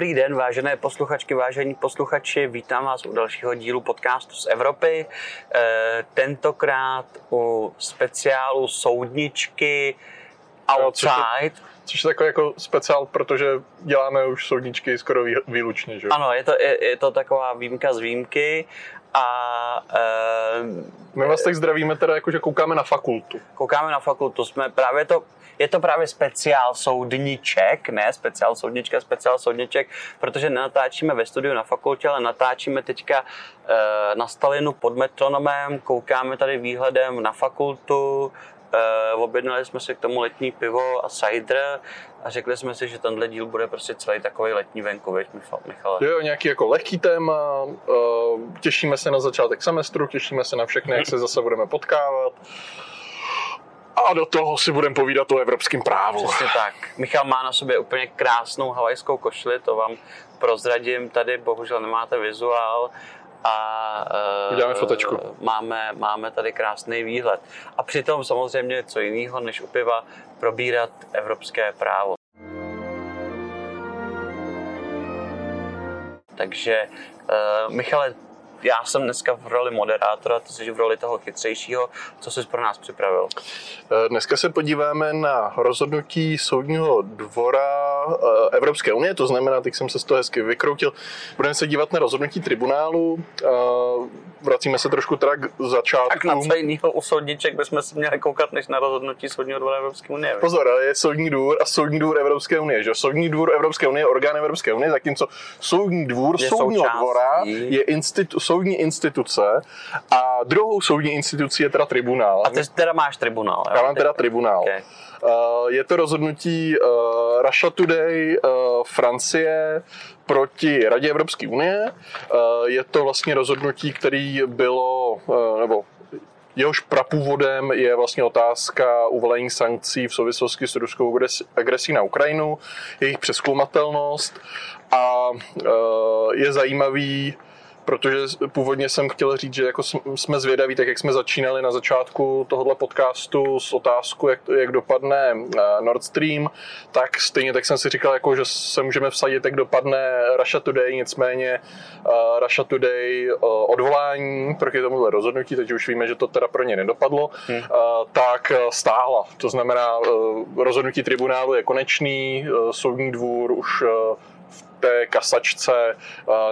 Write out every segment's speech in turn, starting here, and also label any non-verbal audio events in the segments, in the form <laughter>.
Dobrý den, vážené posluchačky, vážení posluchači, vítám vás u dalšího dílu podcastu z Evropy. E, tentokrát u speciálu Soudničky Outside. Což je takový jako speciál, protože děláme už soudničky skoro výlučně, že? Ano, je to, je, je to taková výjimka z výjimky a... E, My vás tak zdravíme teda, jako že koukáme na fakultu. Koukáme na fakultu, jsme právě to je to právě speciál soudniček, ne speciál soudnička, speciál soudniček, protože nenatáčíme ve studiu na fakultě, ale natáčíme teďka e, na Stalinu pod metronomem, koukáme tady výhledem na fakultu, e, objednali jsme si k tomu letní pivo a cider a řekli jsme si, že tenhle díl bude prostě celý takový letní venku, veď Michale? Jo, nějaký jako lehký téma, e, těšíme se na začátek semestru, těšíme se na všechny, jak se zase budeme potkávat a do toho si budeme povídat o evropském právu. Přesně tak. Michal má na sobě úplně krásnou havajskou košli, to vám prozradím tady, bohužel nemáte vizuál. A uh, uděláme fotečku. Máme, máme tady krásný výhled. A přitom samozřejmě co jiného, než u piva, probírat evropské právo. Takže, uh, Michale, já jsem dneska v roli moderátora, ty jsi v roli toho chytřejšího. Co jsi pro nás připravil? Eh, dneska se podíváme na rozhodnutí soudního dvora eh, Evropské unie, to znamená, teď jsem se z toho hezky vykroutil. Budeme se dívat na rozhodnutí tribunálu, eh, vracíme se trošku teda k začátku. Tak na co jiného u soudniček bychom se měli koukat, než na rozhodnutí soudního dvora Evropské unie. Pozor, ale je soudní dvůr a soudní dvůr Evropské unie, že? Soudní dvůr Evropské unie je orgán Evropské unie, zatímco soudní dvůr je soudního dvora je institu- soudní instituce a druhou soudní institucí je teda tribunál. A ty teda máš tribunál. Já mám teda tribunál. Okay. Uh, je to rozhodnutí uh, Russia Today, uh, Francie proti Radě Evropské unie. Uh, je to vlastně rozhodnutí, který bylo, uh, nebo jehož prapůvodem je vlastně otázka uvalení sankcí v souvislosti s ruskou agresí na Ukrajinu, jejich přeskoumatelnost a je zajímavý, protože původně jsem chtěl říct, že jako jsme zvědaví, tak jak jsme začínali na začátku tohohle podcastu s otázkou, jak, jak dopadne eh, Nord Stream, tak stejně tak jsem si říkal, jako, že se můžeme vsadit, jak dopadne Russia Today, nicméně uh, Russia Today uh, odvolání proti tomuhle rozhodnutí, teď už víme, že to teda pro ně nedopadlo, hmm. uh, tak stáhla. To znamená, uh, rozhodnutí tribunálu je konečný, uh, soudní dvůr už uh, té kasačce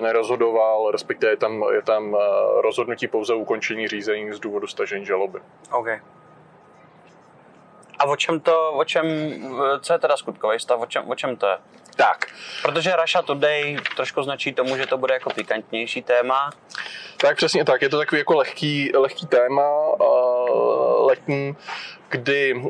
nerozhodoval, respektive je tam, je tam rozhodnutí pouze ukončení řízení z důvodu stažení žaloby. Okay. A o čem to, o čem, co je teda skutkový stav, o čem, o čem to je? Tak. Protože Russia Today trošku značí tomu, že to bude jako pikantnější téma. Tak přesně tak, je to takový jako lehký, lehký téma, uh, letní, kdy uh,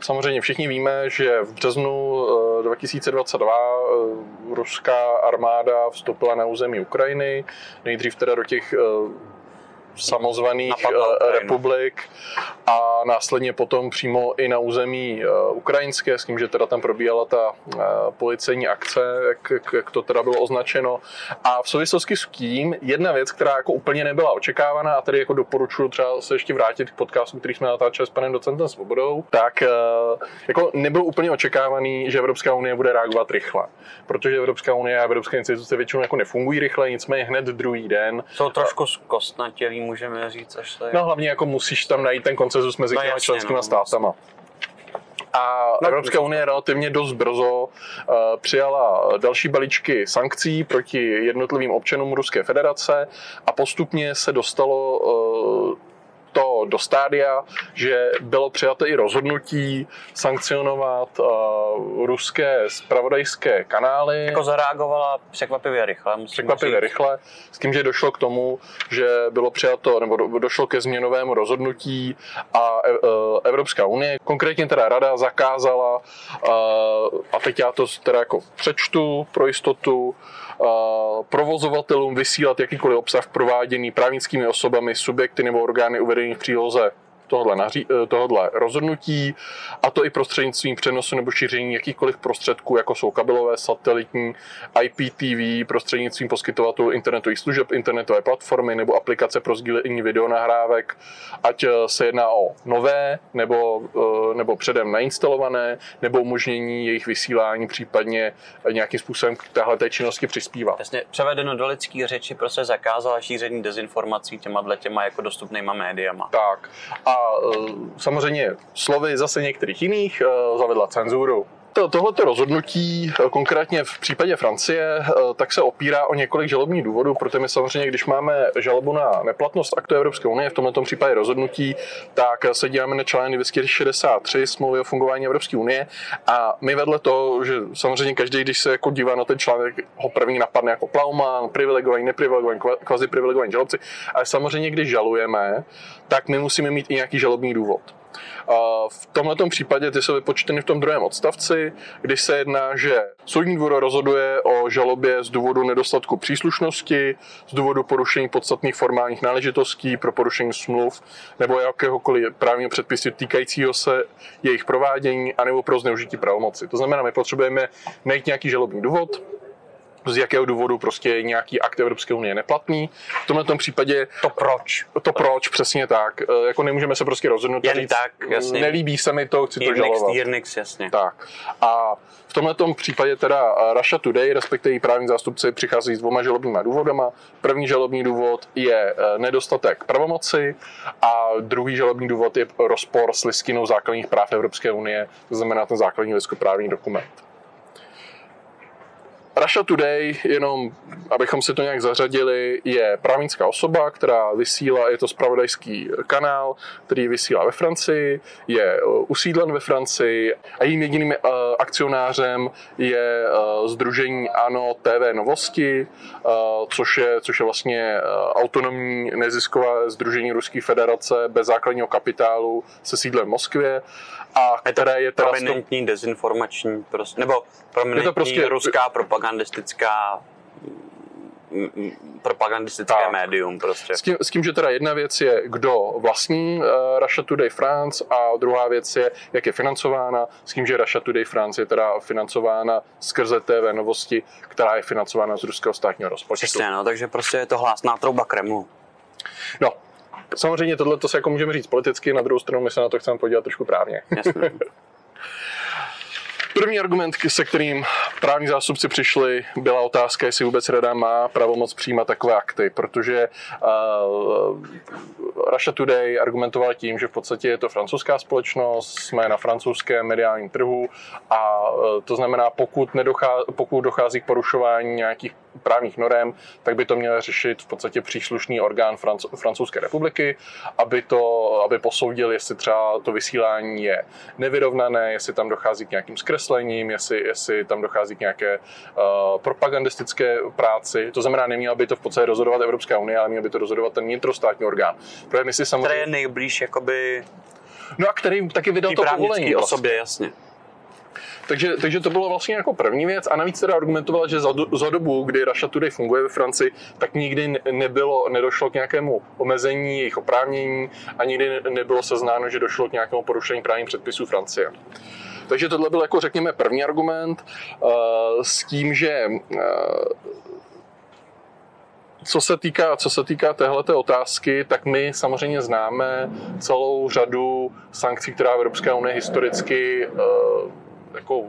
samozřejmě všichni víme, že v březnu uh, 2022 uh, ruská armáda vstoupila na území Ukrajiny, nejdřív teda do těch samozvaných eh, republik a následně potom přímo i na území eh, ukrajinské, s tím, že teda tam probíhala ta eh, policejní akce, jak, jak, jak to teda bylo označeno. A v souvislosti s tím jedna věc, která jako úplně nebyla očekávaná a tady jako doporučuji třeba se ještě vrátit k podcastu, který jsme natáčeli s panem docentem Svobodou, tak jako nebyl úplně očekávaný, že Evropská unie bude reagovat rychle. Protože Evropská unie a Evropské instituce většinou jako nefungují rychle, nicméně hned druhý den. Jsou trošku zkostnatělý můžeme říct až tak. No hlavně jako musíš tam najít ten koncesus mezi no, těmi členskými no, státama. A no, Evropská unie relativně dost brzo uh, přijala další balíčky sankcí proti jednotlivým občanům Ruské federace a postupně se dostalo uh, to do stádia, že bylo přijato i rozhodnutí sankcionovat uh, ruské spravodajské kanály. Jako zareagovala překvapivě rychle. Překvapivě rychle, s tím, že došlo k tomu, že bylo přijato, nebo do, došlo ke změnovému rozhodnutí a uh, Evropská unie, konkrétně teda rada zakázala, uh, a teď já to teda jako přečtu pro jistotu, provozovatelům vysílat jakýkoliv obsah prováděný právnickými osobami, subjekty nebo orgány uvedených v příloze tohohle, naří, eh, tohohle rozhodnutí, a to i prostřednictvím přenosu nebo šíření jakýchkoliv prostředků, jako jsou kabelové, satelitní, IPTV, prostřednictvím poskytovatelů internetových služeb, internetové platformy nebo aplikace pro sdílení videonahrávek, ať eh, se jedná o nové nebo, eh, nebo předem nainstalované, nebo umožnění jejich vysílání, případně nějakým způsobem k téhle činnosti přispívá. Jasně, převedeno do lidské řeči prostě zakázala šíření dezinformací těma těma jako dostupnýma médiama. Tak. A samozřejmě slovy zase některých jiných e, zavedla cenzuru to, tohleto rozhodnutí, eh, konkrétně v případě Francie, eh, tak se opírá o několik žalobních důvodů, protože my samozřejmě, když máme žalobu na neplatnost aktu Evropské unie, v tomto případě rozhodnutí, tak se díváme na článek 263 smlouvy o fungování Evropské unie a my vedle toho, že samozřejmě každý, když se jako dívá na ten článek, ho první napadne jako plauman, privilegovaný, neprivilegovaný, kvazi privilegovaný žalobci, ale samozřejmě, když žalujeme, tak my musíme mít i nějaký žalobní důvod. V tomto případě ty jsou vypočteny v tom druhém odstavci, kdy se jedná, že soudní dvůr rozhoduje o žalobě z důvodu nedostatku příslušnosti, z důvodu porušení podstatných formálních náležitostí pro porušení smluv nebo jakéhokoliv právního předpisu týkajícího se jejich provádění anebo pro zneužití pravomoci. To znamená, my potřebujeme najít nějaký žalobní důvod, z jakého důvodu prostě nějaký akt Evropské unie je neplatný. V tomhle tom případě... To proč? To proč, přesně tak. E, jako nemůžeme se prostě rozhodnout. Jen říct, tak, jasně. Nelíbí se mi to, chci to žalovat. Jirnix, jasně. Tak. A v tomhle tom případě teda Russia Today, respektive právní zástupci, přichází s dvoma žalobníma důvodama. První žalobní důvod je e, nedostatek pravomoci a druhý žalobní důvod je rozpor s listinou základních práv Evropské unie, to znamená ten základní lidskoprávní dokument. Russia Today, jenom abychom si to nějak zařadili, je právnická osoba, která vysílá, je to spravodajský kanál, který vysílá ve Francii, je uh, usídlen ve Francii a jejím jediným uh, akcionářem je Združení uh, Ano TV Novosti, což je, což je vlastně autonomní neziskové združení Ruské federace bez základního kapitálu se sídlem v Moskvě a které je teda prominentní sto... dezinformační, prostě, nebo prominentní je to prostě... ruská propagandistická propagandistické tak. médium prostě. S tím, s tím, že teda jedna věc je, kdo vlastní uh, Russia Today France a druhá věc je, jak je financována, s tím, že Russia Today France je teda financována skrze TV Novosti, která je financována z ruského státního rozpočtu. Přesně, no, takže prostě je to hlásná trouba Kremlu. No, Samozřejmě tohle to se jako můžeme říct politicky, na druhou stranu my se na to chceme podívat trošku právně. Jasně. <laughs> První argument, se kterým právní zástupci přišli, byla otázka, jestli vůbec rada má pravomoc přijímat takové akty, protože uh, Russia Today argumentoval tím, že v podstatě je to francouzská společnost, jsme na francouzském mediálním trhu a uh, to znamená, pokud, nedochází, pokud dochází k porušování nějakých právních norem, tak by to měl řešit v podstatě příslušný orgán Francouzské republiky, aby, to, aby posoudil, jestli třeba to vysílání je nevyrovnané, jestli tam dochází k nějakým zkreslením, jestli, jestli tam dochází k nějaké uh, propagandistické práci. To znamená, neměla by to v podstatě rozhodovat Evropská unie, ale měl by to rozhodovat ten vnitrostátní orgán. Protože my si samozřejmě... Který je nejblíž jakoby... No a který taky vydal to povolení. Vlastně. osobě, jasně. Takže, takže to bylo vlastně jako první věc a navíc teda argumentoval, že za, do, za dobu, kdy Russia Today funguje ve Francii, tak nikdy nebylo, nedošlo k nějakému omezení jejich oprávnění a nikdy nebylo seznáno, že došlo k nějakému porušení právních předpisů Francie. Takže tohle byl jako řekněme první argument uh, s tím, že uh, co se týká, co se týká téhleté otázky, tak my samozřejmě známe celou řadu sankcí, která Evropská unie historicky uh, jako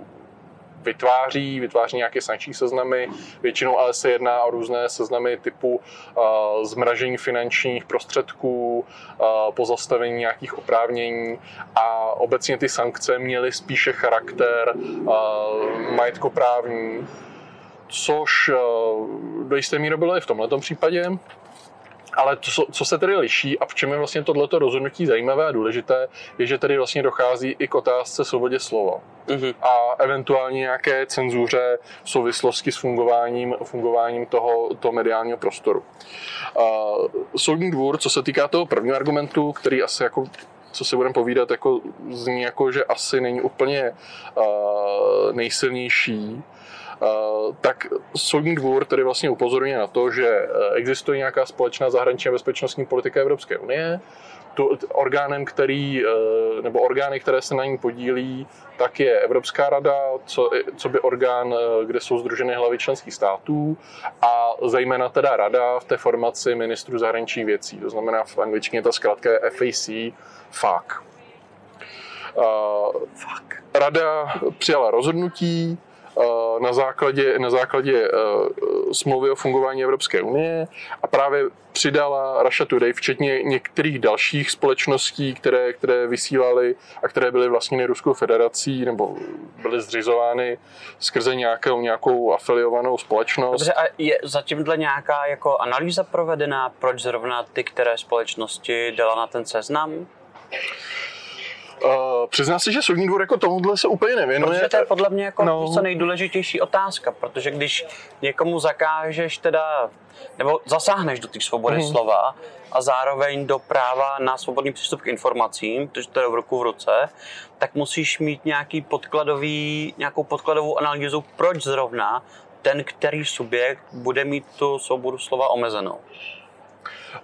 vytváří, vytváří nějaké sankční seznamy, většinou ale se jedná o různé seznamy typu uh, zmražení finančních prostředků, uh, pozastavení nějakých oprávnění a obecně ty sankce měly spíše charakter uh, majetkoprávní, což uh, do jisté míry bylo i v tomto případě. Ale co, co se tedy liší a v čem je vlastně tohleto rozhodnutí zajímavé a důležité, je, že tedy vlastně dochází i k otázce svobodě slova. Mm-hmm. A eventuálně nějaké cenzuře v souvislosti s fungováním, fungováním toho, toho mediálního prostoru. Uh, soudní dvůr, co se týká toho prvního argumentu, který asi jako co si budeme povídat, jako zní jako, že asi není úplně uh, nejsilnější, tak soudní dvůr tedy vlastně upozorňuje na to, že existuje nějaká společná zahraniční a bezpečnostní politika Evropské unie, tu, orgánem, který, eh, nebo orgány, které se na ní podílí, tak je Evropská rada, co, co by orgán, eh, kde jsou združeny hlavy členských států a zejména teda rada v té formaci ministrů zahraničních věcí. To znamená v angličtině ta zkrátka je FAC, FAC. Uh, Rada přijala rozhodnutí, Eh, na základě, na základě eh, smlouvy o fungování Evropské unie a právě přidala Russia Today, včetně některých dalších společností, které, které vysílaly a které byly vlastně Ruskou federací nebo byly zřizovány skrze nějakou, nějakou afiliovanou společnost. Dobře, a je zatímhle nějaká jako analýza provedená, proč zrovna ty, které společnosti dala na ten seznam? Uh, přiznám si, že soudní dvůr jako tomuhle se úplně nevěnuje. Protože to je podle mě jako no. co nejdůležitější otázka, protože když někomu zakážeš teda, nebo zasáhneš do těch svobody mm. slova a zároveň do práva na svobodný přístup k informacím, protože to je v ruku v ruce, tak musíš mít nějaký podkladový, nějakou podkladovou analýzu, proč zrovna ten, který subjekt bude mít tu svobodu slova omezenou.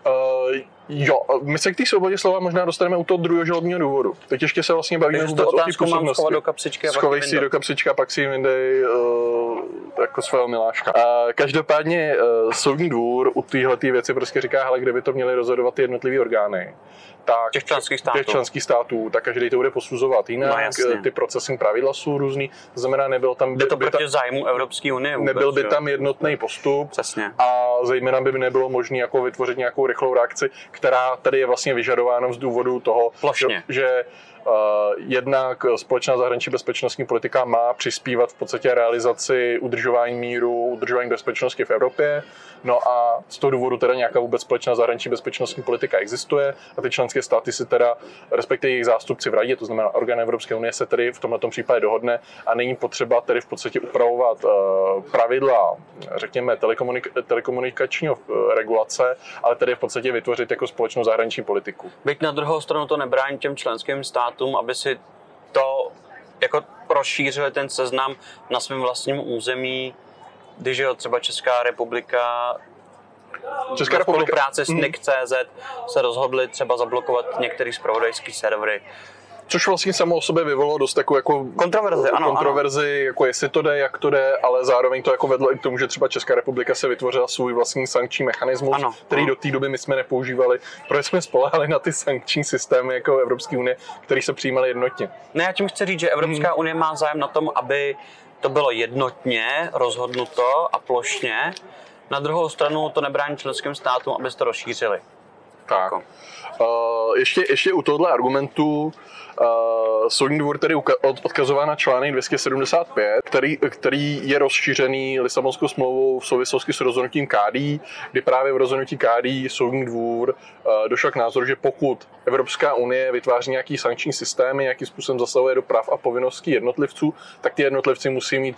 Uh, jo, my se k té svobodě slova možná dostaneme u toho druhého žalobního důvodu. Teď ještě se vlastně bavíme vůbec o té působnosti. do kapsičky a Schovej si do kapsičky a pak si vyndej uh, jako svého miláška. Uh, každopádně uh, soudní dvůr u téhle věci prostě říká, hele, kde by to měly rozhodovat ty jednotlivé orgány tak těch členských států. těch členských států, tak každý to bude posuzovat jinak. No, ty procesní pravidla jsou různý, to znamená, nebyl tam... Jde to by proti ta, zájmu Evropské unie. Vůbec, nebyl by jo? tam jednotný postup Přesně. a zejména by nebylo možné jako vytvořit nějakou rychlou reakci, která tady je vlastně vyžadována z důvodu toho, Plošně. že, že jednak společná zahraniční bezpečnostní politika má přispívat v podstatě realizaci udržování míru, udržování bezpečnosti v Evropě. No a z toho důvodu teda nějaká vůbec společná zahraniční bezpečnostní politika existuje a ty členské státy si teda, respektive jejich zástupci v radě, to znamená orgán Evropské unie, se tedy v tomto případě dohodne a není potřeba tedy v podstatě upravovat pravidla, řekněme, telekomunik- telekomunikačního e, regulace, ale tedy v podstatě vytvořit jako společnou zahraniční politiku. Byť na druhou stranu to nebrání těm členským státům aby si to jako rozšířili ten seznam na svém vlastním území, když je třeba Česká republika Česká republika. spolupráce s mm. NIC.cz se rozhodli třeba zablokovat některé zpravodajské servery Což vlastně samo o sobě vyvolalo dost takovou jako kontroverzi, ano, kontroverzi ano. jako jestli to jde, jak to jde, ale zároveň to jako vedlo i k tomu, že třeba Česká republika se vytvořila svůj vlastní sankční mechanismus, ano, který ano. do té doby my jsme nepoužívali, protože jsme spolehali na ty sankční systémy jako Evropské unie, které se přijímaly jednotně. Ne, já tím chci říct, že Evropská hmm. unie má zájem na tom, aby to bylo jednotně rozhodnuto a plošně. Na druhou stranu to nebrání členským státům, aby to rozšířili. Tak. Jako. Uh, ještě, ještě u tohle argumentu Uh, soudní dvůr tedy odkazová na článek 275, který, který je rozšířený Lisabonskou smlouvou v souvislosti s rozhodnutím KD, kdy právě v rozhodnutí KD soudní dvůr uh, došel k názoru, že pokud Evropská unie vytváří nějaký sankční systém, nějakým způsobem zasahuje do práv a povinností jednotlivců, tak ty jednotlivci musí mít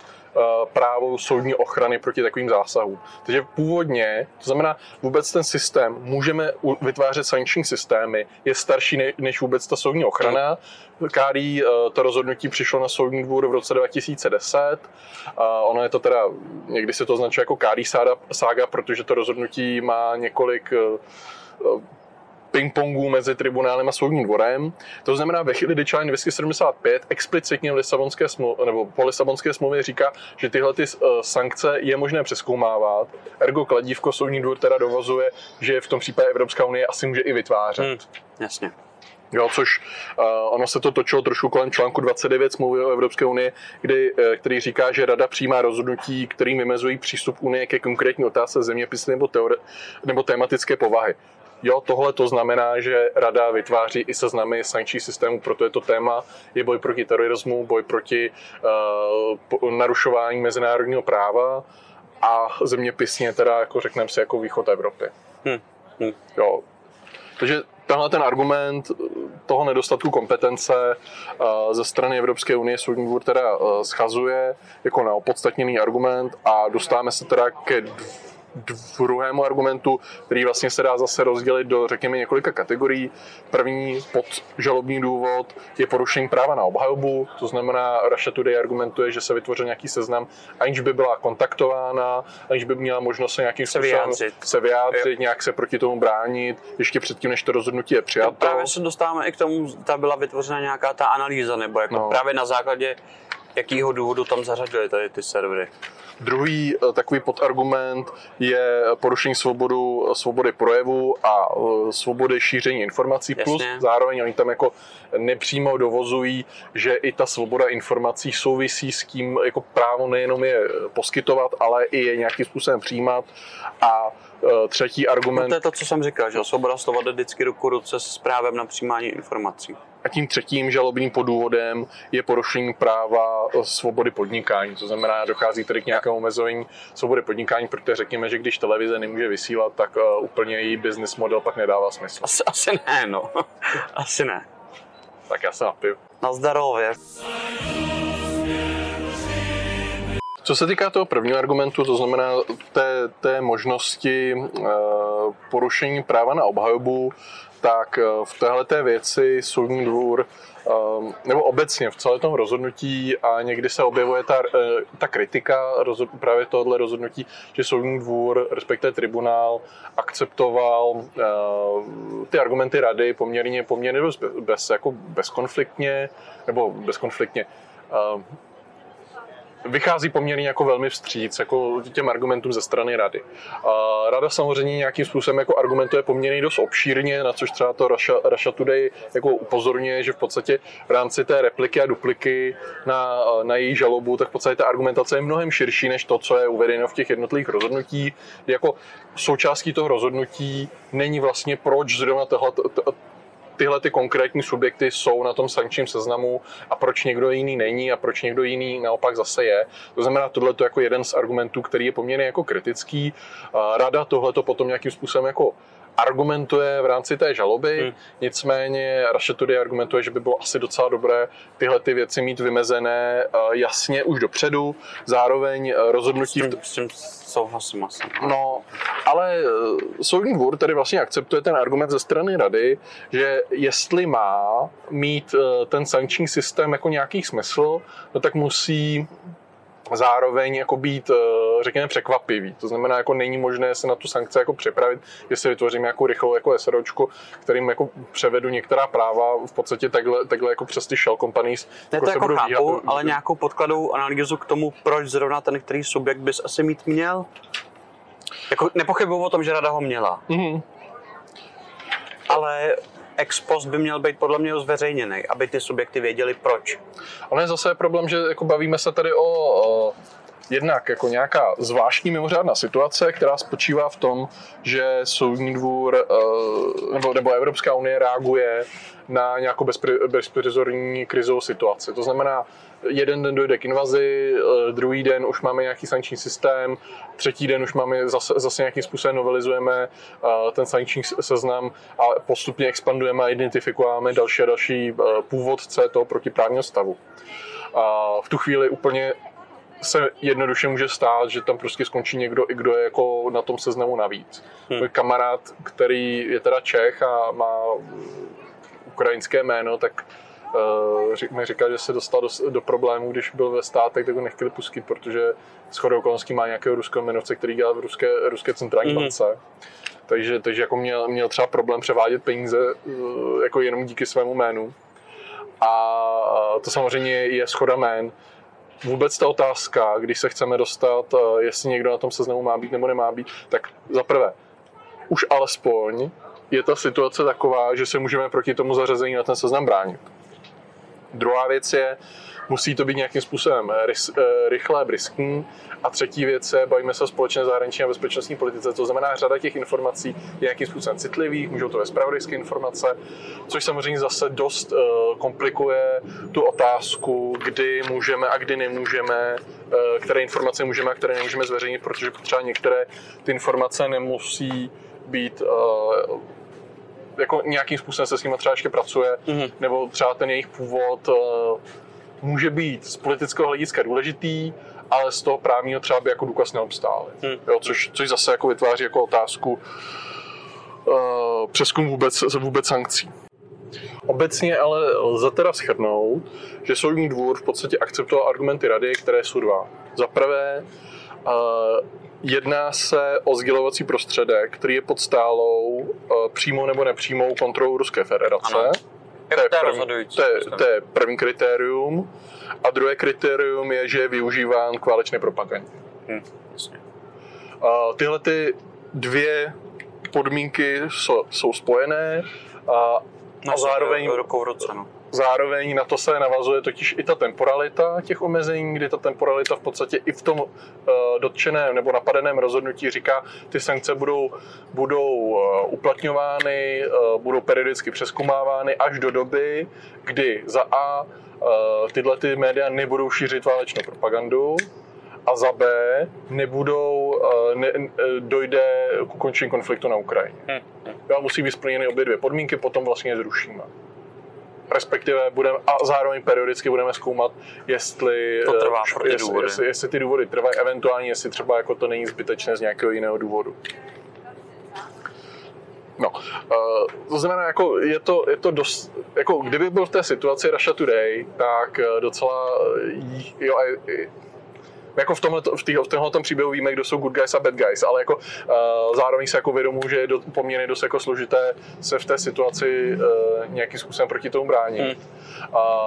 právo soudní ochrany proti takovým zásahům. Takže původně, to znamená vůbec ten systém, můžeme vytvářet sankční systémy, je starší než vůbec ta soudní ochrana, Kárí eh, to rozhodnutí přišlo na soudní dvůr v roce 2010. Ono je to teda, někdy se to označuje jako Kárí sága, protože to rozhodnutí má několik eh, ping-pongů mezi tribunálem a soudním dvorem. To znamená, ve chvíli, kdy článek 275 explicitně v Lisabonské smlouvě, nebo po Lisabonské smlouvě říká, že tyhle ty uh, sankce je možné přeskoumávat, ergo kladívko soudní dvůr teda dovozuje, že v tom případě Evropská unie asi může i vytvářet. Hmm, jasně. Jo, což uh, ono se to točilo trošku kolem článku 29 smlouvy o Evropské unii, kdy, uh, který říká, že Rada přijímá rozhodnutí, kterým vymezují přístup Unie ke konkrétní otázce zeměpisné nebo, teore- nebo tematické povahy. Jo, tohle to znamená, že Rada vytváří i seznamy sankčních systémů, proto je to téma, je boj proti terorismu, boj proti uh, narušování mezinárodního práva a zeměpisně teda, jako řekneme si, jako východ Evropy. Hmm. Hmm. Jo. Takže tenhle ten argument toho nedostatku kompetence uh, ze strany Evropské unie soudní dvůr teda uh, schazuje jako neopodstatněný argument a dostáváme se teda ke druhému argumentu, který vlastně se dá zase rozdělit do, řekněme, několika kategorií. První pod žalobní důvod je porušení práva na obhajobu, to znamená, Russia Today argumentuje, že se vytvořil nějaký seznam, aniž by byla kontaktována, aniž by měla možnost se nějakým se vyjádřit, se vyjádřit nějak se proti tomu bránit, ještě předtím, než to rozhodnutí je přijato. No, právě se dostáváme i k tomu, ta byla vytvořena nějaká ta analýza, nebo jako no. právě na základě jakého důvodu tam zařadili tady ty servery. Druhý eh, takový podargument je porušení svobodu, svobody projevu a eh, svobody šíření informací, Jasně. plus zároveň oni tam jako nepřímo dovozují, že i ta svoboda informací souvisí s tím jako právo nejenom je poskytovat, ale i je nějakým způsobem přijímat a eh, třetí argument... No to je to, co jsem říkal, že svoboda slova jde vždycky ruku ruce s právem na přijímání informací. A tím třetím žalobním podůvodem je porušení práva svobody podnikání. To znamená, dochází tedy k nějakému omezení svobody podnikání, protože řekněme, že když televize nemůže vysílat, tak uh, úplně její business model pak nedává smysl. Asi, asi ne, no. <laughs> asi ne. Tak já se napiju. Na zdarově. Co se týká toho prvního argumentu, to znamená té, té možnosti uh, porušení práva na obhajobu, tak eh, v téhle té věci soudní dvůr eh, nebo obecně v celém tom rozhodnutí a někdy se objevuje ta, eh, ta kritika právě tohohle rozhodnutí, že soudní dvůr, respektive tribunál, akceptoval ty argumenty rady poměrně, poměrně bez, jako bezkonfliktně, nebo bezkonfliktně, vychází poměrně jako velmi vstříc jako těm argumentům ze strany rady. A rada samozřejmě nějakým způsobem jako argumentuje poměrně dost obšírně, na což třeba to Russia, Russia Today jako upozorňuje, že v podstatě v rámci té repliky a dupliky na, na její žalobu, tak v podstatě ta argumentace je mnohem širší než to, co je uvedeno v těch jednotlivých rozhodnutí. Jako součástí toho rozhodnutí není vlastně proč zrovna tohle, tyhle ty konkrétní subjekty jsou na tom sankčním seznamu a proč někdo jiný není a proč někdo jiný naopak zase je. To znamená, tohle je jako jeden z argumentů, který je poměrně jako kritický. Rada tohle to potom nějakým způsobem jako argumentuje v rámci té žaloby, hmm. nicméně Rašetudy argumentuje, že by bylo asi docela dobré tyhle ty věci mít vymezené eh, jasně už dopředu, zároveň eh, rozhodnutí... S tím, s tím souhlasím asi. No, ale eh, soudní dvůr tedy vlastně akceptuje ten argument ze strany rady, že jestli má mít ten sankční systém jako nějaký smysl, no tak musí zároveň jako být, eh, řekněme, překvapivý. To znamená, jako není možné se na tu sankci jako připravit, jestli vytvořím jako rychlou jako SROčku, kterým jako převedu některá práva v podstatě takhle, takhle jako přes ty shell companies. Ne, jako to jako chápu, díhat, ale nějakou podkladovou analýzu k tomu, proč zrovna ten který subjekt bys asi mít měl? Jako nepochybuju o tom, že rada ho měla. Mm-hmm. Ale ex post by měl být podle mě zveřejněný, aby ty subjekty věděli proč. Ale zase je problém, že jako bavíme se tady o, o jednak jako nějaká zvláštní mimořádná situace, která spočívá v tom, že soudní dvůr eh, nebo, nebo Evropská unie reaguje na nějakou bezprizorní krizovou situaci. To znamená, jeden den dojde k invazi, eh, druhý den už máme nějaký sankční systém, třetí den už máme zase, zase nějakým způsobem novelizujeme eh, ten sankční seznam a postupně expandujeme a identifikujeme další a další původce toho protiprávního stavu. A v tu chvíli úplně se jednoduše může stát, že tam prostě skončí někdo, i kdo je jako na tom seznamu navíc. Hmm. Můj kamarád, který je teda Čech a má ukrajinské jméno, tak mi říkal, že se dostal do, do problémů, když byl ve státech, tak ho nechtěli pustit, protože s chodou okolností má nějakého ruského jmenovce, který dělá v ruské, ruské centrální hmm. bance. Takže, takže jako měl, měl třeba problém převádět peníze uh, jako jenom díky svému jménu. A to samozřejmě je schoda jmén vůbec ta otázka, když se chceme dostat, eh, jestli někdo na tom seznamu má být nebo nemá být, tak za prvé, už alespoň je ta situace taková, že se můžeme proti tomu zařazení na ten seznam bránit. Druhá věc je, musí to být nějakým způsobem eh, rychlé, briskní. A třetí věc je, bavíme se o společné zahraniční a bezpečnostní politice, to znamená, řada těch informací je nějakým způsobem citlivých, můžou to být zpravodajské informace, což samozřejmě zase dost uh, komplikuje tu otázku, kdy můžeme a kdy nemůžeme, uh, které informace můžeme a které nemůžeme zveřejnit, protože třeba některé ty informace nemusí být uh, jako nějakým způsobem se s nimi třeba ještě pracuje, mm-hmm. nebo třeba ten jejich původ uh, může být z politického hlediska důležitý, ale z toho právního třeba by jako důkaz neobstály. Hmm. Jo, což, což zase jako vytváří jako otázku uh, přeskum vůbec, vůbec sankcí. Obecně ale lze teda schrnout, že soudní dvůr v podstatě akceptoval argumenty rady, které jsou dva. Za prvé, uh, jedná se o sdělovací prostředek, který je pod stálou uh, přímou nebo nepřímou kontrolou Ruské federace. Ano. To je, první, to, je, to je první kritérium. A druhé kritérium je, že je využíván k válečné propagandě. Hmm, Uh, tyhle ty dvě podmínky jsou, jsou spojené a No, a zároveň, rukou v ruce, no. Zároveň na to se navazuje totiž i ta temporalita těch omezení, kdy ta temporalita v podstatě i v tom uh, dotčeném nebo napadeném rozhodnutí říká, ty sankce budou, budou uh, uplatňovány, uh, budou periodicky přeskumávány až do doby, kdy za A tyhle ty média nebudou šířit válečnou propagandu, a za B nebudou, ne, dojde k ukončení konfliktu na Ukrajině. Hmm. Musí být splněny obě dvě podmínky, potom vlastně je zrušíme. Respektive budeme, a zároveň periodicky budeme zkoumat, jestli, to trvá uh, jestli, důvody. Jestli, jestli, ty důvody trvají, eventuálně jestli třeba jako to není zbytečné z nějakého jiného důvodu. No, uh, to znamená, jako je to, je to dost, jako kdyby byl v té situaci Russia Today, tak docela, jo, jako v, tomhle, v, v tomhle příběhu víme, kdo jsou good guys a bad guys, ale jako uh, zároveň se jako vědomu, že je do, poměrně dost jako složité se v té situaci uh, nějakým způsobem proti tomu bránit. Hmm.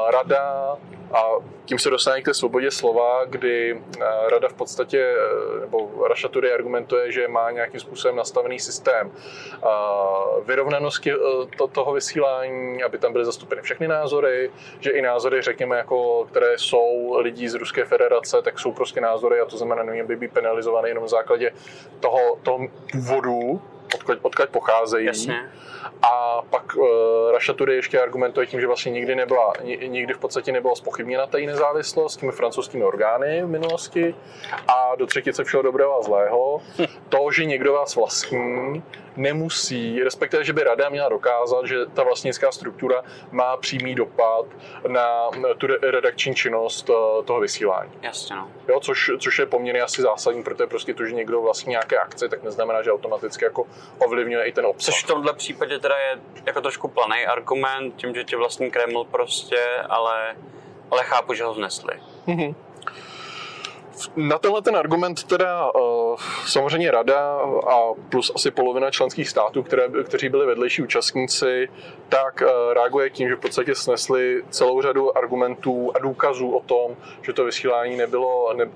Rada a tím se dostane k té svobodě slova, kdy rada v podstatě, nebo Russia Today argumentuje, že má nějakým způsobem nastavený systém vyrovnanosti toho vysílání, aby tam byly zastoupeny všechny názory, že i názory, řekněme, jako, které jsou lidí z Ruské federace, tak jsou prostě názory a to znamená, neměly by být penalizovány jenom v základě toho, toho původu, odkud, odkud pocházejí. Jasně. A pak uh, Russia Today ještě argumentuje tím, že vlastně nikdy nebyla, nikdy v podstatě nebyla spochybněna ta nezávislost těmi francouzskými orgány v minulosti a do třetice všeho dobrého a zlého. Hm. To, že někdo vás vlastní, nemusí, respektive, že by rada měla dokázat, že ta vlastnická struktura má přímý dopad na tu redakční činnost eh, toho vysílání. Jasně, no. Jo, což, což je poměrně asi zásadní, protože prostě to, že někdo vlastní nějaké akce, tak neznamená, že automaticky jako ovlivňuje i ten obsah. Což v tomhle případě teda je jako trošku planý argument, tím, že tě vlastní Kreml prostě, ale, ale chápu, že ho vznesli. Mm-hmm. Na tenhle ten argument teda uh, samozřejmě rada a plus asi polovina členských států, které, kteří byli vedlejší účastníci, tak uh, reaguje tím, že v podstatě snesli celou řadu argumentů a důkazů o tom, že to vysílání nebylo ne,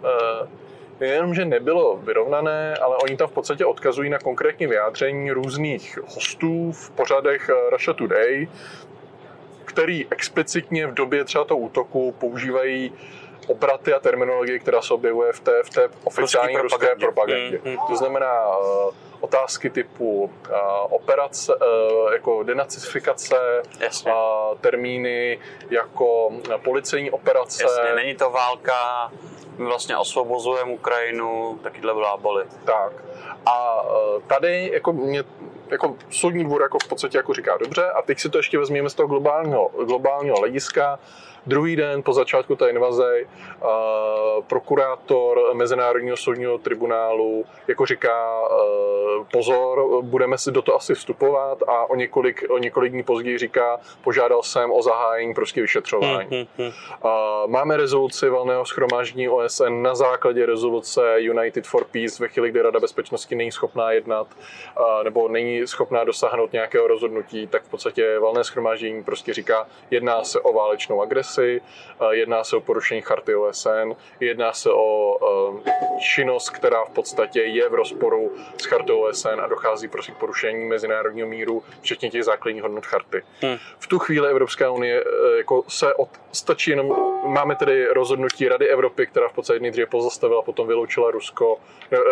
nejenom, že nebylo vyrovnané, ale oni tam v podstatě odkazují na konkrétní vyjádření různých hostů v pořadech Russia Today, který explicitně v době třeba toho útoku používají obraty a terminologie, která se objevuje v té, v té oficiální ruské propagandě. propagandě. Mm, mm. To znamená uh, otázky typu uh, operace, uh, jako denacifikace, Jasně. uh, termíny jako policejní operace. Jasně, není to válka, my vlastně osvobozujeme Ukrajinu, takyhle bláboli. Tak. A tady jako mě jako soudní dvůr jako v podstatě jako říká dobře a teď si to ještě vezmeme z toho globálního, globálního hlediska Druhý den po začátku té invaze uh, prokurátor Mezinárodního soudního tribunálu jako říká uh, pozor, budeme si do toho asi vstupovat a o několik, o několik dní později říká, požádal jsem o zahájení prostě vyšetřování. Hmm, hmm, hmm. Máme rezoluci valného schromáždění OSN na základě rezoluce United for Peace ve chvíli, kdy Rada bezpečnosti není schopná jednat uh, nebo není schopná dosáhnout nějakého rozhodnutí, tak v podstatě valné schromáždění prostě říká, jedná se o válečnou agresi agresi, jedná se o porušení charty OSN, jedná se o činnost, která v podstatě je v rozporu s chartou OSN a dochází prostě k porušení mezinárodního míru, včetně těch základních hodnot charty. Hmm. V tu chvíli Evropská unie e, jako se od, stačí jenom, máme tedy rozhodnutí Rady Evropy, která v podstatě nejdříve pozastavila, potom vyloučila Rusko,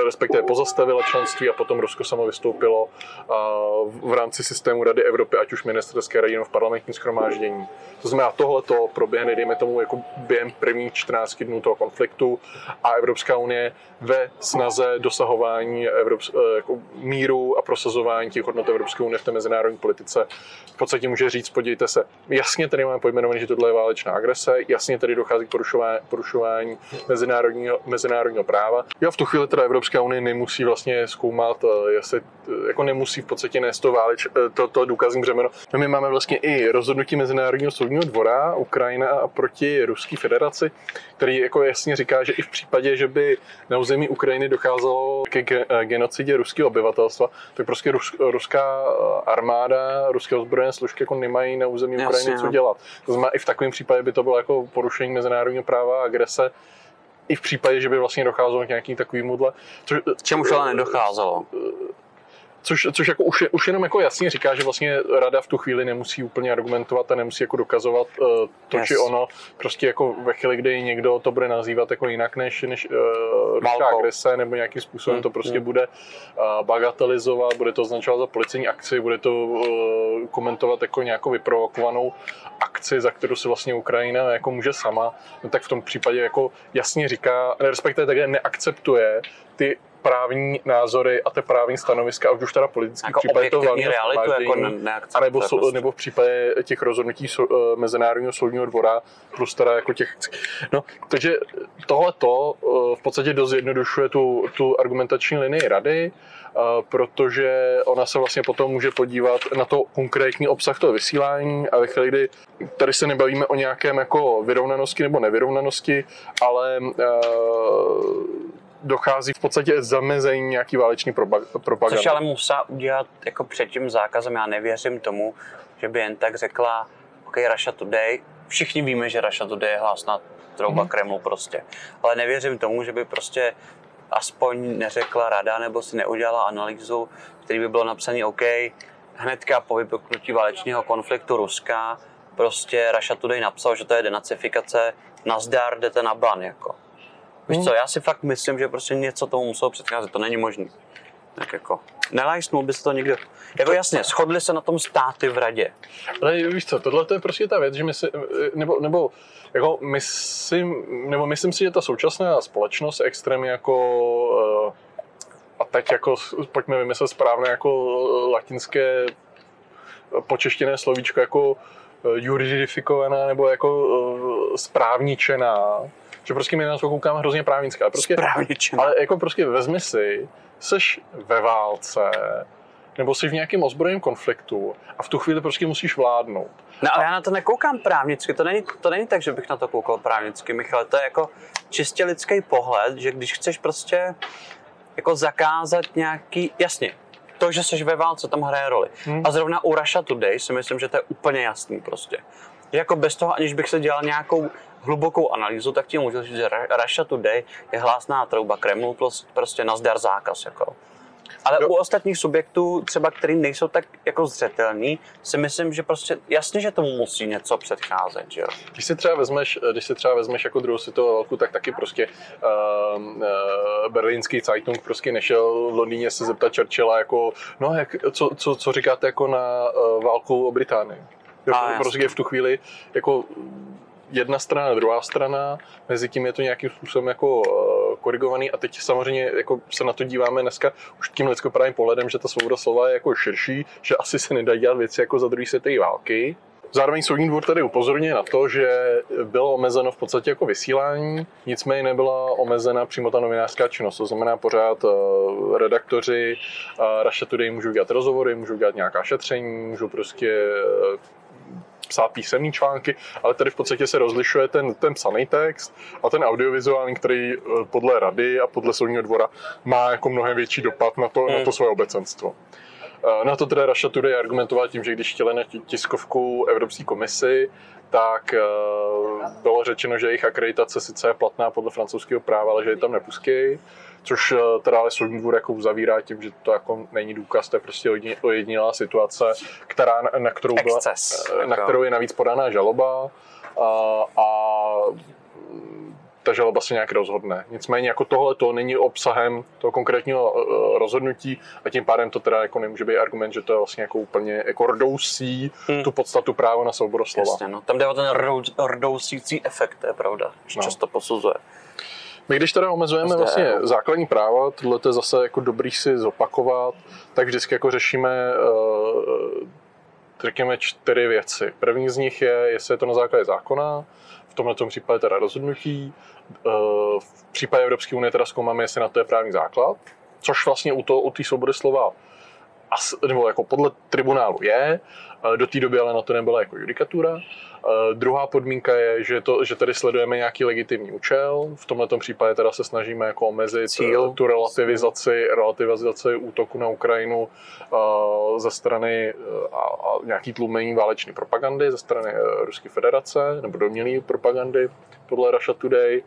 respektive pozastavila členství a potom Rusko samo vystoupilo v rámci systému Rady Evropy, ať už ministerské rady v parlamentním schromáždění. To znamená, tohleto pro proběhne, dejme tomu, jako během prvních 14 dnů toho konfliktu a Evropská unie ve snaze dosahování Evrops, eh, jako míru a prosazování těch hodnot Evropské unie v té mezinárodní politice v podstatě může říct, podívejte se, jasně tady máme pojmenované, že tohle je válečná agrese, jasně tady dochází k porušování, porušování mezinárodního, mezinárodního práva. Jo, v tu chvíli teda Evropská unie nemusí vlastně zkoumat, eh, jestli, eh, jako nemusí v podstatě nést to, váleč, to, to důkazní břemeno. No my máme vlastně i rozhodnutí Mezinárodního soudního dvora Ukrajina proti Ruské federaci, který jako jasně říká, že i v případě, že by na území Ukrajiny docházelo ke genocidě ruského obyvatelstva, tak prostě rus, ruská armáda, ruské ozbrojené složky jako nemají na území Jasně, Ukrajiny co no. dělat. To znamená, i v takovém případě by to bylo jako porušení mezinárodního práva a agrese i v případě, že by vlastně docházelo k nějakým takovým modle. Což, Čemuž ale nedocházelo. Což, což jako už, už jenom jako jasně říká, že vlastně rada v tu chvíli nemusí úplně argumentovat a nemusí jako dokazovat uh, to, yes. či ono. Prostě jako ve chvíli, kdy někdo to bude nazývat jako jinak než, než uh, ruská agrese nebo nějakým způsobem hmm. to prostě hmm. bude uh, bagatelizovat, bude to označovat za policejní akci, bude to uh, komentovat jako nějakou vyprovokovanou akci, za kterou se vlastně Ukrajina jako může sama, no tak v tom případě jako jasně říká, respektive také neakceptuje ty právní názory a ty právní stanoviska, a už teda politický jako případ to hlavně jako a nebo, prostě. nebo v případě těch rozhodnutí so, uh, Mezinárodního soudního dvora plus teda jako těch... No, takže tohle to uh, v podstatě dost jednodušuje tu, tu argumentační linii rady, uh, protože ona se vlastně potom může podívat na to konkrétní obsah toho vysílání a ve chvíli, kdy tady se nebavíme o nějakém jako vyrovnanosti nebo nevyrovnanosti, ale uh, dochází v podstatě zamezení nějaký válečný propagandy. Což ale musela udělat jako před tím zákazem. Já nevěřím tomu, že by jen tak řekla, OK, Russia Today, všichni víme, že Russia Today je hlásná trouba mm-hmm. Kremlu prostě. Ale nevěřím tomu, že by prostě aspoň neřekla rada nebo si neudělala analýzu, který by bylo napsaný OK, hnedka po vypuknutí válečného konfliktu Ruska, prostě Russia Today napsal, že to je denacifikace, nazdar, jdete na ban, jako. Víš co, já si fakt myslím, že prostě něco tomu muselo předcházet, to není možné. Tak jako, nelajstnul by se to někdo. Jako jasně, shodli se na tom státy v radě. Ale víš co, tohle to je prostě ta věc, že my si, nebo, nebo jako myslím, nebo myslím si, že ta současná společnost extrémně jako uh, a teď jako pojďme vymyslet správné jako latinské počeštěné slovíčko jako uh, juridifikovaná nebo jako správničená že prostě my na to koukáme hrozně právnické. Ale, prostě, ale jako prostě vezmi si, seš ve válce, nebo jsi v nějakém ozbrojeném konfliktu a v tu chvíli prostě musíš vládnout. No ale a... já na to nekoukám právnicky, to není, to není tak, že bych na to koukal právnicky, Michal, to je jako čistě lidský pohled, že když chceš prostě jako zakázat nějaký, jasně, to, že jsi ve válce, tam hraje roli. Hmm. A zrovna u Russia Today si myslím, že to je úplně jasný prostě. Že jako bez toho, aniž bych se dělal nějakou hlubokou analýzu, tak ti můžu říct, že Russia Today je hlásná trouba Kremlu, prostě nazdar zákaz. Jako. Ale jo. u ostatních subjektů, třeba který nejsou tak jako zřetelní, si myslím, že prostě jasně, že tomu musí něco předcházet. Že jo? Když si třeba vezmeš, když si třeba vezmeš jako druhou světovou válku, tak taky prostě uh, uh, berlínský Zeitung prostě nešel v Londýně se zeptat Churchilla jako, no jak, co, co, co říkáte jako na uh, válku o Británii. A, prostě v tu chvíli jako jedna strana, druhá strana, mezi tím je to nějakým způsobem jako uh, korigovaný a teď samozřejmě jako se na to díváme dneska už tím lidskoprávním pohledem, že ta svoboda slova je jako širší, že asi se nedají dělat věci jako za druhé světové války. Zároveň soudní dvůr tady upozorňuje na to, že bylo omezeno v podstatě jako vysílání, nicméně nebyla omezena přímo ta novinářská činnost. To znamená pořád uh, redaktoři uh, Russia Today můžou dělat rozhovory, můžou dělat nějaká šetření, můžou prostě psát písemné články, ale tady v podstatě se rozlišuje ten, ten psaný text a ten audiovizuální, který eh, podle rady a podle soudního dvora má jako mnohem větší dopad na to, hmm. na to svoje obecenstvo. Eh, na to teda Russia Today argumentoval tím, že když chtěli na tiskovku Evropské komisi, tak eh, bylo řečeno, že jejich akreditace sice je platná podle francouzského práva, ale že je tam nepustí což eh, teda ale soudní dvůr jako uzavírá tím, že to jako není důkaz, to je prostě ojedinělá situace, která, na, kterou byla, Excess, eh, na jako. kterou je navíc podaná žaloba a, a ta žaloba se nějak rozhodne. Nicméně jako tohle to není obsahem toho konkrétního uh, rozhodnutí a tím pádem to teda jako nemůže být argument, že to je vlastně jako úplně jako rdousí hmm. tu podstatu práva na svobodu slova. Jasně, no. Tam jde o ten rdousící efekt, to je pravda, že no. často posuzuje. My když teda omezujeme Zde, vlastně základní práva, tohle je zase jako dobrý si zopakovat, tak vždycky jako řešíme uh, řekněme čtyři věci. První z nich je, jestli je to na základě zákona, v tomhle případě teda rozhodnutí. Eh, v případě Evropské unie teda zkoumáme, jestli na to je právní základ, což vlastně u, to, u té svobody slova nebo jako podle tribunálu je, do té doby ale na to nebyla jako judikatura. Druhá podmínka je, že, to, že tady sledujeme nějaký legitimní účel. V tomto případě teda se snažíme jako omezit Cíl. tu relativizaci, relativizaci útoku na Ukrajinu ze strany a, a nějaký tlumení válečné propagandy ze strany e, Ruské federace nebo domělý propagandy podle Russia Today.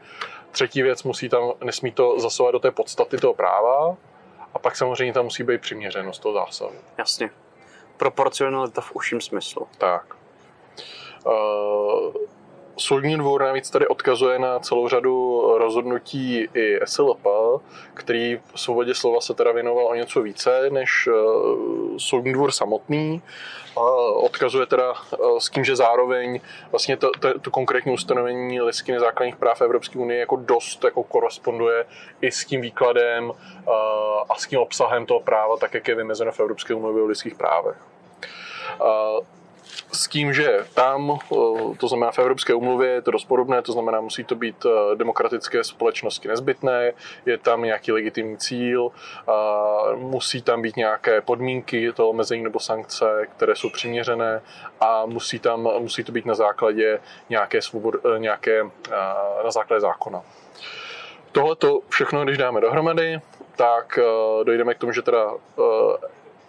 Třetí věc, musí tam, nesmí to zasovat do té podstaty toho práva, a pak samozřejmě tam musí být přiměřenost toho zásahu. Jasně. Proporcionalita v užším smyslu. Tak. Uh, Soudní dvůr navíc tady odkazuje na celou řadu rozhodnutí i SLP, který v svobodě slova se teda věnoval o něco více než uh, soudní dvůr samotný. Uh, odkazuje teda uh, s tím, že zároveň vlastně to, to, to konkrétní ustanovení listiny základních práv Evropské unie jako dost jako koresponduje i s tím výkladem a s tím obsahem toho práva, tak jak je vymezeno v Evropské umluvě o lidských právech s tím, že tam, to znamená v Evropské umluvě, je to dost podobné, to znamená, musí to být demokratické společnosti nezbytné, je tam nějaký legitimní cíl, musí tam být nějaké podmínky toho omezení nebo sankce, které jsou přiměřené a musí, tam, musí to být na základě nějaké, svobod, e, nějaké na základě zákona. Tohle to všechno, když dáme dohromady, tak dojdeme k tomu, že teda,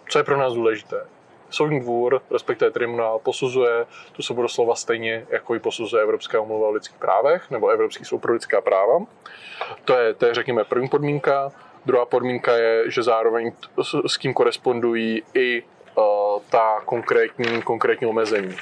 co je pro nás důležité, soudní dvůr, respektive tribunál, posuzuje tu svobodu slova stejně, jako ji posuzuje Evropská umluva o lidských právech nebo Evropský soud pro lidská práva. To je, to je, řekněme, první podmínka. Druhá podmínka je, že zároveň s tím korespondují i uh, ta konkrétní, konkrétní omezení.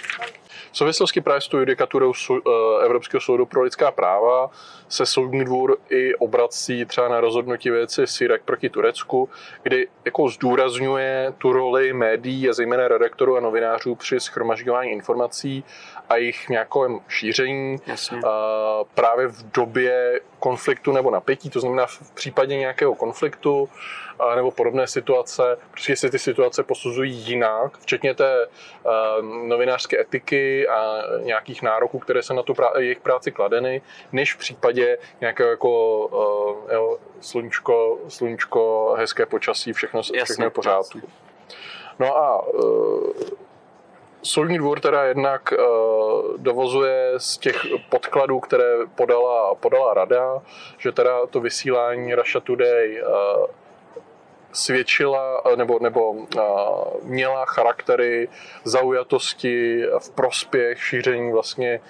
V souvislosti právě s tou judikaturou eh, Evropského soudu pro lidská práva se soudní dvůr i obrací třeba na rozhodnutí věci Sirek proti Turecku, kdy jako zdůrazňuje tu roli médií a zejména redaktorů a novinářů při schromažďování informací a jejich nějakém šíření Jasně. právě v době konfliktu nebo napětí, to znamená v případě nějakého konfliktu nebo podobné situace, protože se ty situace posuzují jinak, včetně té novinářské etiky a nějakých nároků, které se na tu prá- jejich práci kladeny, než v případě nějakého jako jo, sluníčko, sluníčko, hezké počasí, všechno, všechno je pořádku. No a Soudní dvůr teda jednak uh, dovozuje z těch podkladů, které podala, podala rada, že teda to vysílání Russia Today uh, svědčila nebo, nebo měla charaktery zaujatosti v prospěch šíření vlastně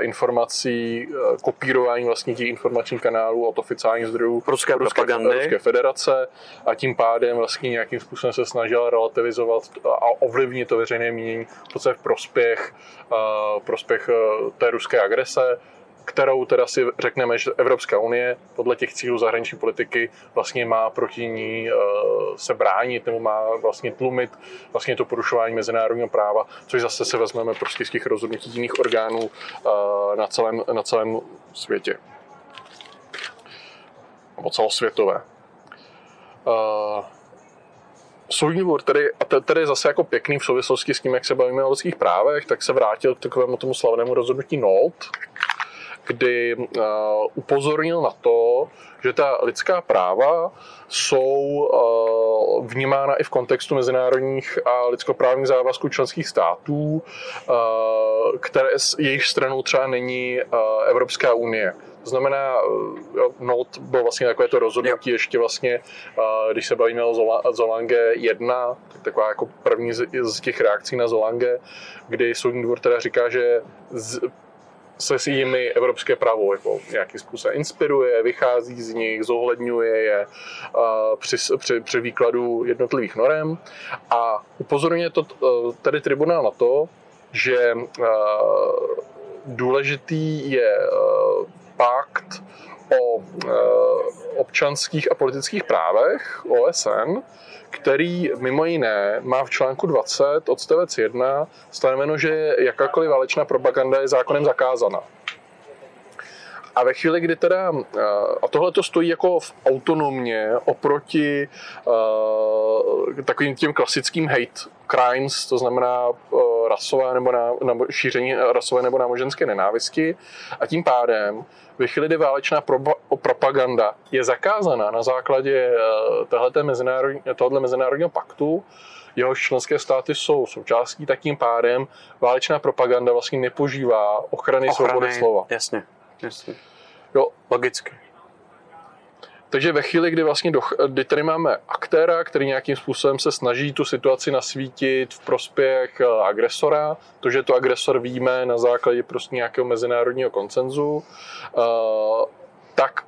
informací, kopírování vlastně těch informačních kanálů od oficiálních zdrojů Ruské, Ruské, Ruské federace a tím pádem vlastně nějakým způsobem se snažila relativizovat a ovlivnit to veřejné mínění v prospěch, prospěch té ruské agrese kterou teda si řekneme, že Evropská unie podle těch cílů zahraniční politiky vlastně má proti ní eh, se bránit nebo má vlastně tlumit vlastně to porušování mezinárodního práva, což zase se vezmeme prostě z těch rozhodnutí jiných orgánů eh, na celém, na celém světě. Nebo celosvětové. Uh, soudní dvůr, tedy, a tedy zase jako pěkný v souvislosti s tím, jak se bavíme o lidských právech, tak se vrátil k takovému tomu slavnému rozhodnutí NOLT, kdy uh, upozornil na to, že ta lidská práva jsou uh, vnímána i v kontextu mezinárodních a lidskoprávních závazků členských států, uh, které jejich stranou třeba není Evropská unie. To znamená, NOT byl vlastně takové to rozhodnutí jo. ještě vlastně, když se bavíme o Zolange 1, tak taková jako první z těch reakcí na Zolange, kdy soudní dvůr teda říká, že z, se s jimi evropské právo jako nějakým způsobem inspiruje, vychází z nich, zohledňuje je při, při, při výkladu jednotlivých norem. A upozorňuje to tady tribunál na to, že důležitý je pakt o e, občanských a politických právech OSN, který mimo jiné má v článku 20 odstavec 1 stanoveno, že jakákoliv válečná propaganda je zákonem zakázaná. A ve chvíli, kdy teda, a tohle to stojí jako v autonomně oproti uh, takovým těm klasickým hate crimes, to znamená rasové nebo, na, nebo šíření rasové nebo náboženské nenávisti. A tím pádem ve chvíli, kdy válečná pro, propaganda je zakázaná na základě uh, tohoto mezinárodní, mezinárodního paktu, jehož členské státy jsou součástí, tak tím pádem válečná propaganda vlastně nepožívá ochrany, ochrany svobody slova. Jasně. Jasně. Jo. Logicky. Takže ve chvíli, kdy vlastně doch, kdy tady máme aktéra, který nějakým způsobem se snaží tu situaci nasvítit v prospěch eh, agresora, to, že to agresor víme na základě prostě nějakého mezinárodního koncenzu, uh, tak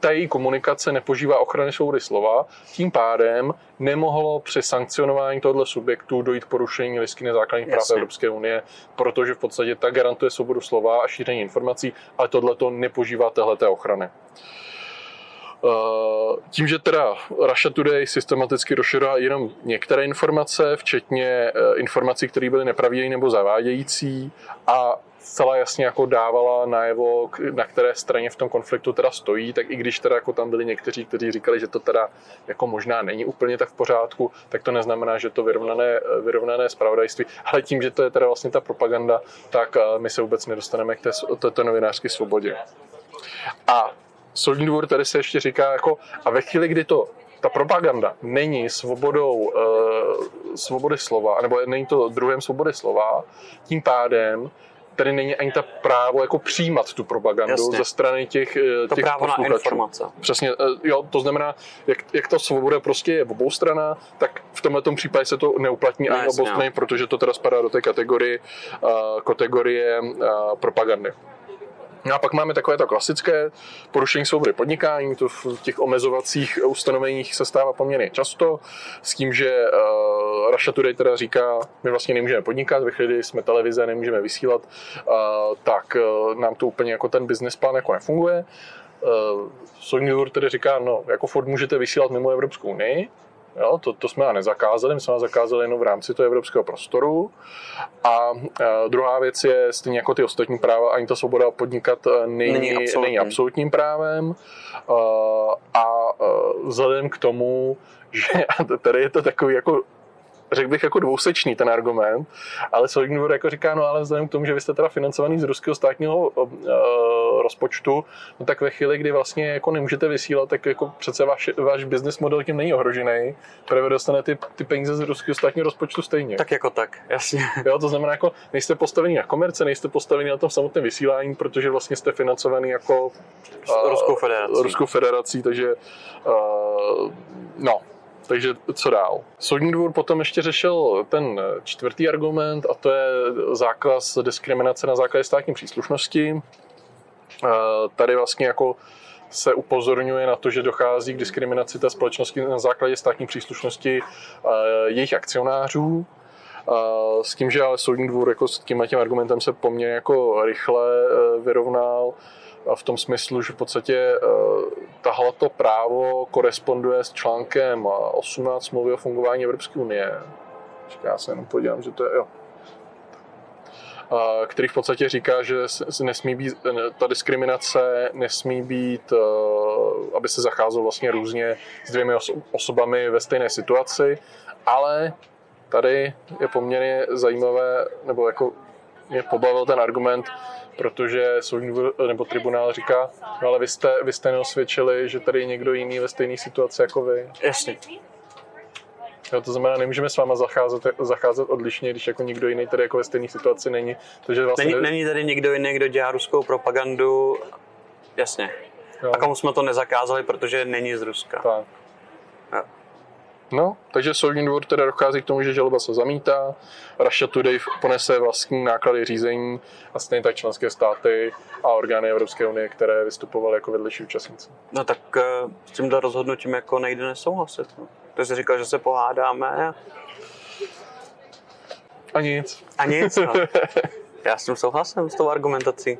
ta její komunikace nepožívá ochrany svobody slova, tím pádem nemohlo při sankcionování tohoto subjektu dojít k porušení listiny základních práv Evropské unie, protože v podstatě ta garantuje svobodu slova a šíření informací, ale tohle to nepožívá téhleté ochrany. Eh, tím, že teda Russia Today systematicky rozširovala jenom některé informace, včetně eh, informací, které byly nepravidelné nebo zavádějící a zcela jasně jako dávala najevo, na které straně v tom konfliktu teda stojí, tak i když teda jako tam byli někteří, kteří říkali, že to teda jako možná není úplně tak v pořádku, tak to neznamená, že to vyrovnané, vyrovnané spravodajství, ale tím, že to je teda vlastně ta propaganda, tak eh, my se vůbec nedostaneme k té, této novinářské svobodě. A soudní dvůr tady se ještě říká, jako, a ve chvíli, kdy to ta propaganda není svobodou uh, svobody slova, nebo není to druhem svobody slova, tím pádem tady není ani ta právo jako přijímat tu propagandu Jasně. ze strany těch, eh, to těch právo na informace. Přesně, eh, jo, to znamená, jak, jak ta svoboda prostě je obou strana, tak v tomhle případě se to neuplatní no, ani obou strany, protože to teda spadá do té kategorie, uh, kategorie uh, propagandy. No a pak máme takové to klasické porušení svobody podnikání, to v těch omezovacích ustanoveních se stává poměrně často, s tím, že uh, Russia Today teda říká, my vlastně nemůžeme podnikat, ve chvíli jsme televize, nemůžeme vysílat, uh, tak uh, nám to úplně jako ten business plán jako nefunguje. Uh, dvůr tedy říká, no, jako Ford můžete vysílat mimo Evropskou unii, Jo, to, to jsme zakázali, my jsme zakázali jenom v rámci toho evropského prostoru. A, a druhá věc je, stejně jako ty ostatní práva, ani ta svoboda podnikat e, není, není, absolutní. není absolutním právem. A, a vzhledem k tomu, že <laughs> tady je to takový jako řekl bych, jako dvousečný ten argument, ale dvůr jako říká, no ale vzhledem k tomu, že vy jste teda financovaný z ruského státního uh, rozpočtu, no tak ve chvíli, kdy vlastně jako nemůžete vysílat, tak jako přece váš, váš business model tím není ohrožený, protože vy dostanete ty, ty peníze z ruského státního rozpočtu stejně. Tak jako tak, jasně. <laughs> Jo, to znamená, jako nejste postavení na komerce, nejste postavení na tom samotném vysílání, protože vlastně jste financovaný jako uh, Ruskou federací. Ruskou federací, takže uh, no, takže co dál? Soudní dvůr potom ještě řešil ten čtvrtý argument a to je zákaz diskriminace na základě státní příslušnosti. Tady vlastně jako se upozorňuje na to, že dochází k diskriminaci té společnosti na základě státní příslušnosti jejich akcionářů. S tím, že ale soudní dvůr jako s tím, tím argumentem se poměrně jako rychle e, vyrovnal v tom smyslu, že v podstatě e, tahle právo koresponduje s článkem 18 smlouvy o fungování Evropské unie. Já se jenom podívám, že to je, jo, který v podstatě říká, že nesmí být, ta diskriminace nesmí být, aby se zacházelo vlastně různě s dvěmi osobami ve stejné situaci, ale tady je poměrně zajímavé, nebo jako mě pobavil ten argument, protože soudní nebo tribunál říká, no ale vy jste, vy jste neosvědčili, že tady je někdo jiný ve stejné situaci jako vy. Jasně. Jo, to znamená, nemůžeme s váma zacházet, zacházet odlišně, když jako nikdo jiný tady jako ve stejné situaci není. Takže vlastně není, ne... není tady někdo jiný, kdo dělá ruskou propagandu, jasně. Jo. A komu jsme to nezakázali, protože není z Ruska. Tak. Jo. No, takže soudní dvůr teda dochází k tomu, že žaloba se zamítá, Russia Today ponese vlastní náklady řízení a stejně tak členské státy a orgány Evropské unie, které vystupovaly jako vedlejší účastníci. No tak eh, s tímto rozhodnutím jako nejde nesouhlasit. No. To jsi říkal, že se pohádáme. A nic. A nic, no. <laughs> Já s tím souhlasím, s tou argumentací.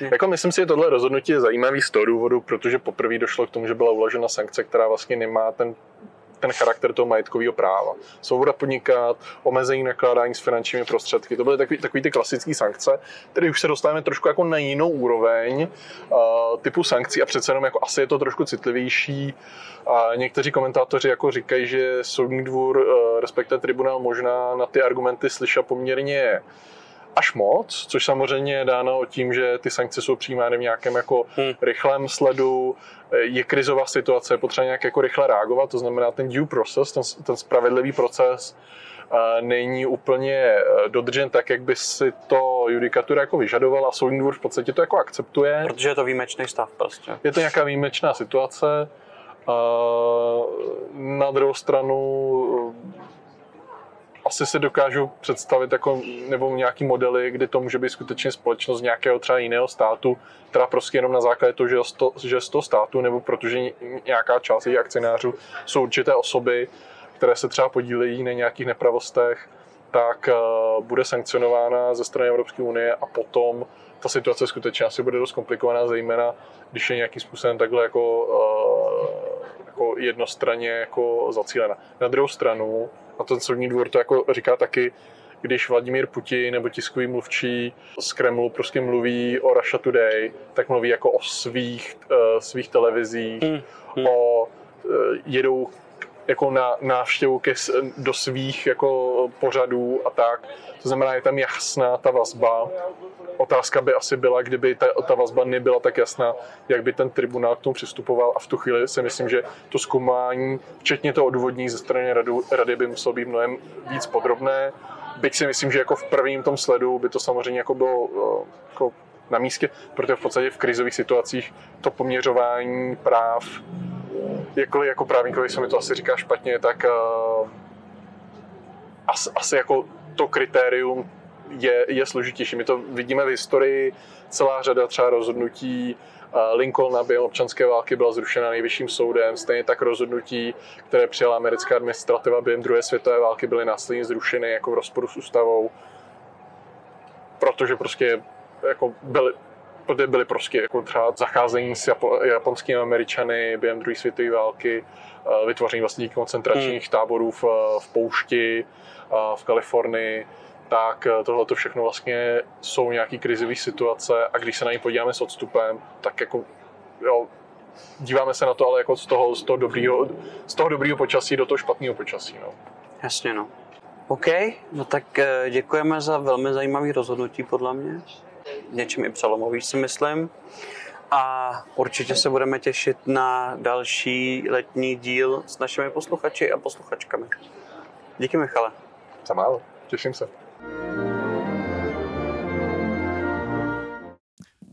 Jako myslím si, že tohle rozhodnutí je zajímavý z toho důvodu, protože poprvé došlo k tomu, že byla uložena sankce, která vlastně nemá ten ten charakter toho majetkového práva. Svoboda podnikat, omezení nakládání s finančními prostředky. To byly takový, takový ty klasické sankce, které už se dostáváme trošku jako na jinou úroveň uh, typu sankcí a přece jenom jako asi je to trošku citlivější. A někteří komentátoři jako říkají, že soudní dvůr, uh, respektive tribunál možná na ty argumenty slyšel poměrně až moc, což samozřejmě je dáno tím, že ty sankce jsou přijímány v nějakém jako hmm. rychlém sledu, je krizová situace, je potřeba nějak jako rychle reagovat, to znamená ten due process, ten, ten spravedlivý proces není úplně e, dodržen tak, jak by si to judikatura jako vyžadovala. Soudní dvůr v podstatě to jako akceptuje. Protože je to výjimečný stav prostě. Je to nějaká výjimečná situace. Na druhou stranu asi si dokážu představit jako, nebo nějaký modely, kdy to může být skutečně společnost nějakého třeba jiného státu, která prostě jenom na základě toho, že, to, že z toho státu, nebo protože nějaká část jejich akcionářů jsou určité osoby, které se třeba podílejí na nějakých nepravostech, tak uh, bude sankcionována ze strany Evropské unie a potom ta situace skutečně asi bude dost komplikovaná, zejména když je nějakým způsobem takhle jako, uh, jako jednostranně jako zacílena. Na druhou stranu, a ten soudní dvůr to jako říká taky, když Vladimír Putin nebo tiskový mluvčí z Kremlu prostě mluví o Russia Today, tak mluví jako o svých, uh, svých televizích, hmm. Hmm. o uh, jedou jako na návštěvu ke, do svých jako pořadů a tak. To znamená, je tam jasná ta vazba. Otázka by asi byla, kdyby ta, ta vazba nebyla tak jasná, jak by ten tribunál k tomu přistupoval a v tu chvíli si myslím, že to zkoumání, včetně toho odůvodní ze strany radu, rady by muselo být mnohem víc podrobné. Byť si myslím, že jako v prvním tom sledu by to samozřejmě jako bylo eh, jako na místě, protože v podstatě v krizových situacích to poměřování práv jakkoliv jako právníkovi se mi to asi říká špatně, tak uh, asi, asi jako to kritérium je, je složitější. My to vidíme v historii, celá řada třeba rozhodnutí uh, Lincolna během občanské války byla zrušena nejvyšším soudem, stejně tak rozhodnutí, které přijala americká administrativa během druhé světové války, byly následně zrušeny jako v rozporu s ústavou, protože prostě jako byly, protože byly prostě jako třeba zacházení s Japo- japonskými američany během druhé světové války, eh, vytvoření vlastně koncentračních hmm. táborů v, v poušti, v Kalifornii, tak eh, tohle to všechno vlastně jsou nějaké krizové situace a když se na ně podíváme s odstupem, tak jako jo, díváme se na to ale jako z toho, z toho, dobrýho, z toho dobrýho počasí do toho špatného počasí. No. Jasně, no. OK, no tak eh, děkujeme za velmi zajímavý rozhodnutí podle mě něčím i přelomový, si myslím. A určitě se budeme těšit na další letní díl s našimi posluchači a posluchačkami. Díky, Michale. Za málo. Těším se.